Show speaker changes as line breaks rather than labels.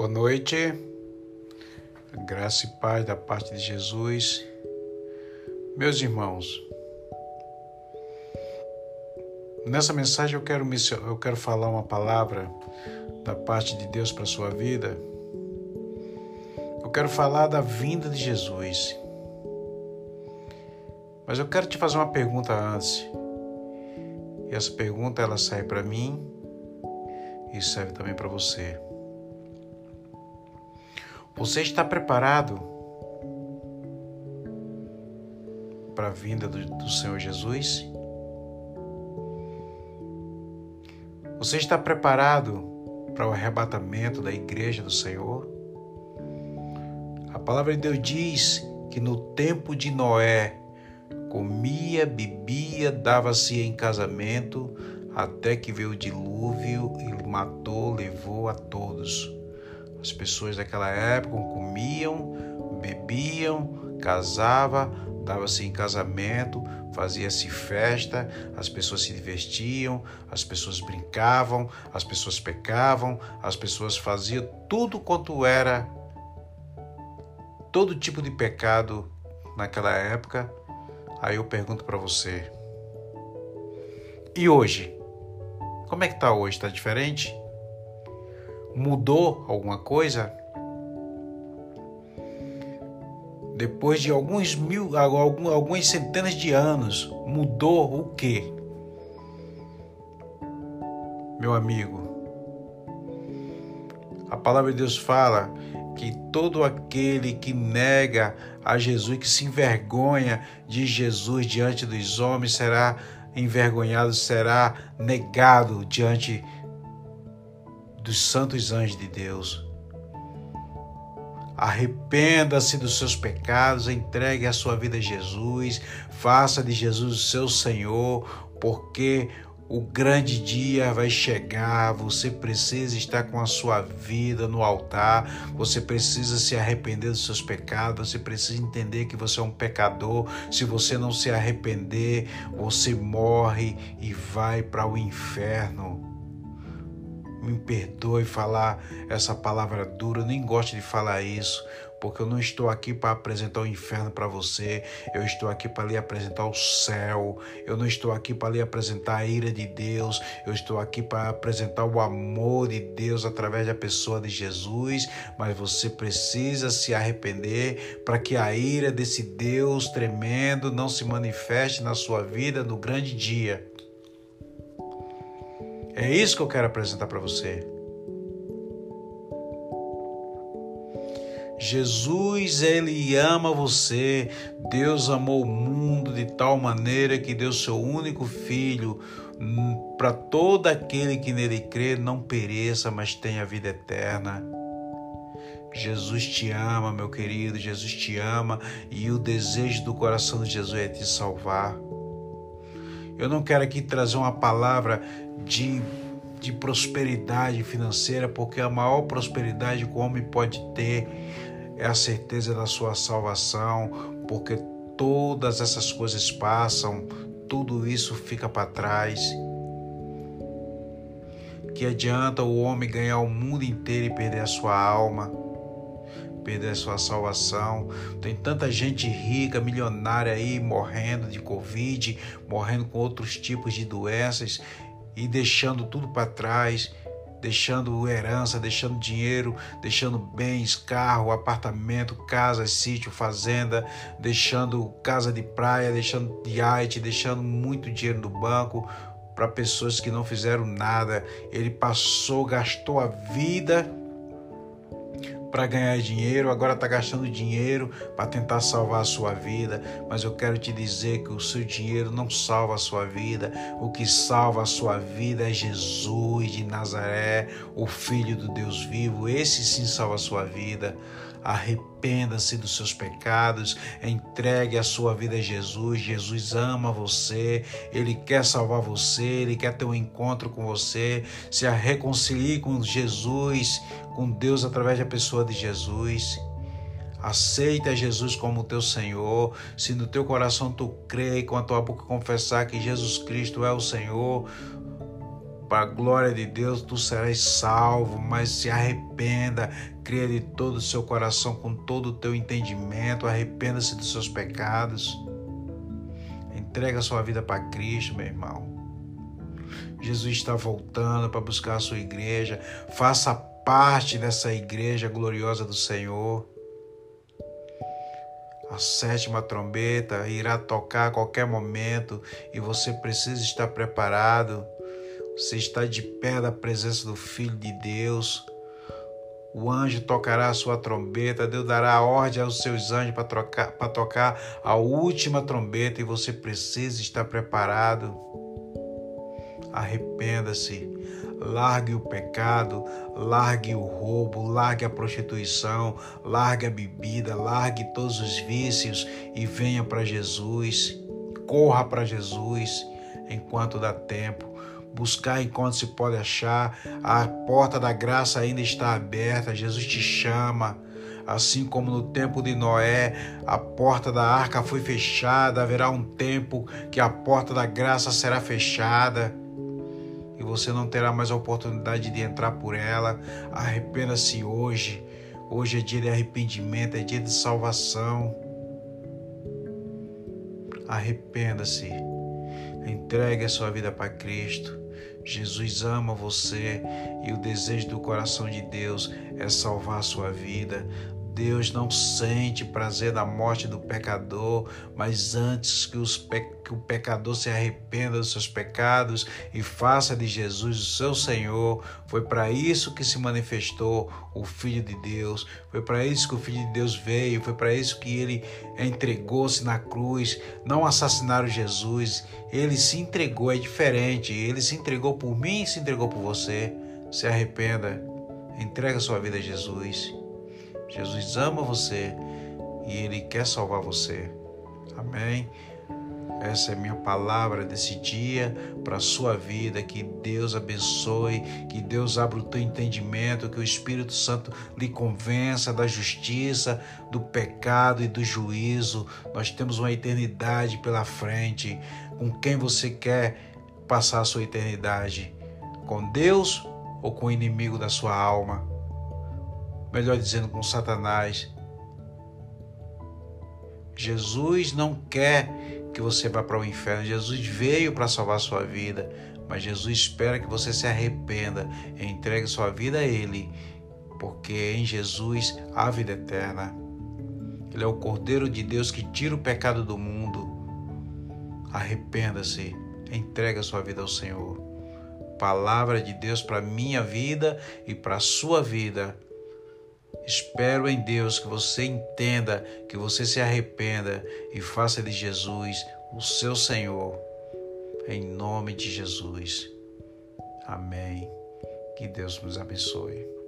Boa noite, graça e paz da parte de Jesus. Meus irmãos, nessa mensagem eu quero, eu quero falar uma palavra da parte de Deus para a sua vida. Eu quero falar da vinda de Jesus. Mas eu quero te fazer uma pergunta antes. E essa pergunta ela serve para mim e serve também para você. Você está preparado para a vinda do, do Senhor Jesus? Você está preparado para o arrebatamento da igreja do Senhor? A palavra de Deus diz que no tempo de Noé comia, bebia, dava-se em casamento, até que veio o dilúvio e matou, levou a todos. As pessoas daquela época comiam, bebiam, casava, dava-se em casamento, fazia-se festa, as pessoas se divertiam, as pessoas brincavam, as pessoas pecavam, as pessoas faziam tudo quanto era todo tipo de pecado naquela época. Aí eu pergunto para você: e hoje? Como é que tá hoje? Está diferente? Mudou alguma coisa? Depois de alguns mil, algumas centenas de anos, mudou o quê? Meu amigo, a palavra de Deus fala que todo aquele que nega a Jesus, que se envergonha de Jesus diante dos homens, será envergonhado, será negado diante dos santos anjos de Deus. Arrependa-se dos seus pecados, entregue a sua vida a Jesus, faça de Jesus o seu Senhor, porque o grande dia vai chegar, você precisa estar com a sua vida no altar, você precisa se arrepender dos seus pecados, você precisa entender que você é um pecador. Se você não se arrepender, você morre e vai para o inferno me perdoe falar essa palavra dura, eu nem gosto de falar isso, porque eu não estou aqui para apresentar o inferno para você, eu estou aqui para lhe apresentar o céu, eu não estou aqui para lhe apresentar a ira de Deus, eu estou aqui para apresentar o amor de Deus através da pessoa de Jesus, mas você precisa se arrepender para que a ira desse Deus tremendo não se manifeste na sua vida no grande dia. É isso que eu quero apresentar para você. Jesus, ele ama você. Deus amou o mundo de tal maneira que deu seu único filho hum, para todo aquele que nele crê não pereça, mas tenha vida eterna. Jesus te ama, meu querido, Jesus te ama e o desejo do coração de Jesus é te salvar. Eu não quero aqui trazer uma palavra de, de prosperidade financeira, porque a maior prosperidade que o homem pode ter é a certeza da sua salvação, porque todas essas coisas passam, tudo isso fica para trás. Que adianta o homem ganhar o mundo inteiro e perder a sua alma? Perder a sua salvação. Tem tanta gente rica, milionária aí morrendo de Covid, morrendo com outros tipos de doenças e deixando tudo para trás, deixando herança, deixando dinheiro, deixando bens, carro, apartamento, casa, sítio, fazenda, deixando casa de praia, deixando iate, deixando muito dinheiro no banco para pessoas que não fizeram nada. Ele passou, gastou a vida para ganhar dinheiro, agora está gastando dinheiro para tentar salvar a sua vida. Mas eu quero te dizer que o seu dinheiro não salva a sua vida. O que salva a sua vida é Jesus de Nazaré, o Filho do Deus vivo. Esse sim salva a sua vida. Arrependa-se dos seus pecados, entregue a sua vida a Jesus. Jesus ama você, ele quer salvar você, ele quer ter um encontro com você. Se reconcilie com Jesus, com Deus através da pessoa de Jesus. Aceita Jesus como teu Senhor. Se no teu coração tu crê e com a tua boca confessar que Jesus Cristo é o Senhor, para a glória de Deus, tu serás salvo, mas se arrependa, creia de todo o seu coração, com todo o teu entendimento, arrependa-se dos seus pecados. Entrega sua vida para Cristo, meu irmão. Jesus está voltando para buscar a sua igreja. Faça parte dessa igreja gloriosa do Senhor. A sétima trombeta irá tocar a qualquer momento e você precisa estar preparado. Você está de pé da presença do Filho de Deus. O anjo tocará a sua trombeta, Deus dará a ordem aos seus anjos para tocar a última trombeta e você precisa estar preparado. Arrependa-se, largue o pecado, largue o roubo, largue a prostituição, largue a bebida, largue todos os vícios e venha para Jesus. Corra para Jesus enquanto dá tempo buscar enquanto se pode achar. A porta da graça ainda está aberta, Jesus te chama. Assim como no tempo de Noé, a porta da arca foi fechada, haverá um tempo que a porta da graça será fechada e você não terá mais a oportunidade de entrar por ela. Arrependa-se hoje. Hoje é dia de arrependimento, é dia de salvação. Arrependa-se. Entregue a sua vida para Cristo. Jesus ama você e o desejo do coração de Deus é salvar a sua vida. Deus não sente prazer na morte do pecador, mas antes que, pe... que, o pecador se arrependa dos seus pecados e faça de Jesus o seu Senhor. Foi para isso que se manifestou o Filho de Deus, foi para isso que o Filho de Deus veio, foi para isso que ele entregou-se na cruz. Não assassinaram Jesus, ele se entregou, é diferente. Ele se entregou por mim e se entregou por você. Se arrependa, entrega sua vida a Jesus. Jesus ama você e Ele quer salvar você. Amém? Essa é minha palavra desse dia para a sua vida. Que Deus abençoe, que Deus abra o teu entendimento, que o Espírito Santo lhe convença da justiça, do pecado e do juízo. Nós temos uma eternidade pela frente. Com quem você quer passar a sua eternidade? Com Deus ou com o inimigo da sua alma? Melhor dizendo, com Satanás. Jesus não quer que você vá para o inferno. Jesus veio para salvar sua vida, mas Jesus espera que você se arrependa e entregue sua vida a Ele, porque em Jesus há vida eterna. Ele é o Cordeiro de Deus que tira o pecado do mundo. Arrependa-se, entregue sua vida ao Senhor. Palavra de Deus para minha vida e para a sua vida. Espero em Deus que você entenda, que você se arrependa e faça de Jesus o seu Senhor. Em nome de Jesus. Amém. Que Deus nos abençoe.